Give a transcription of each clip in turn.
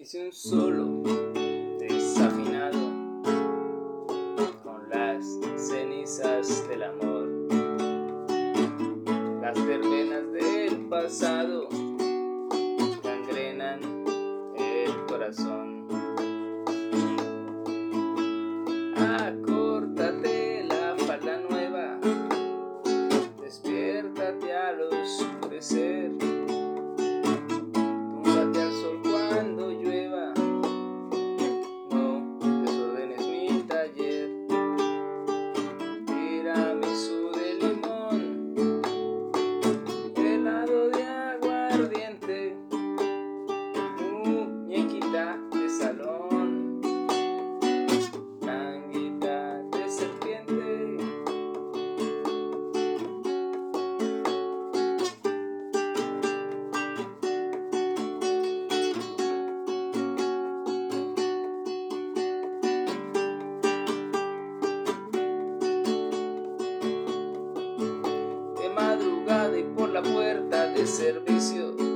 Hice un solo desafinado con las cenizas del amor, las verbenas del pasado gangrenan el corazón. Acórtate aguardiente, muñequita de salón, tanguita de serpiente. de madrugada y por la puerta de servicio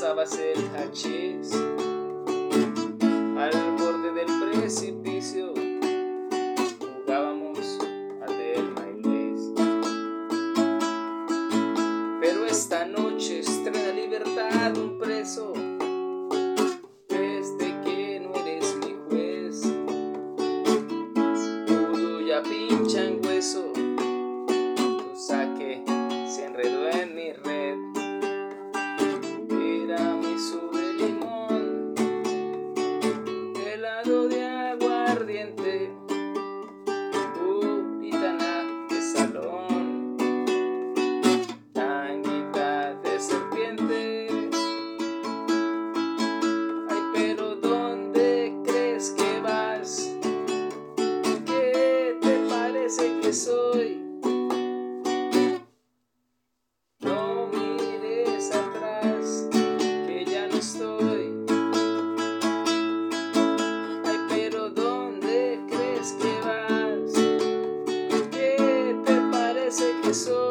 pasabas el hachís. Al borde del precipicio jugábamos a Telma y pero esta noche estrena libertad un preso. Desde que no eres mi juez Pudo ya pincha en hueso aguardiente, so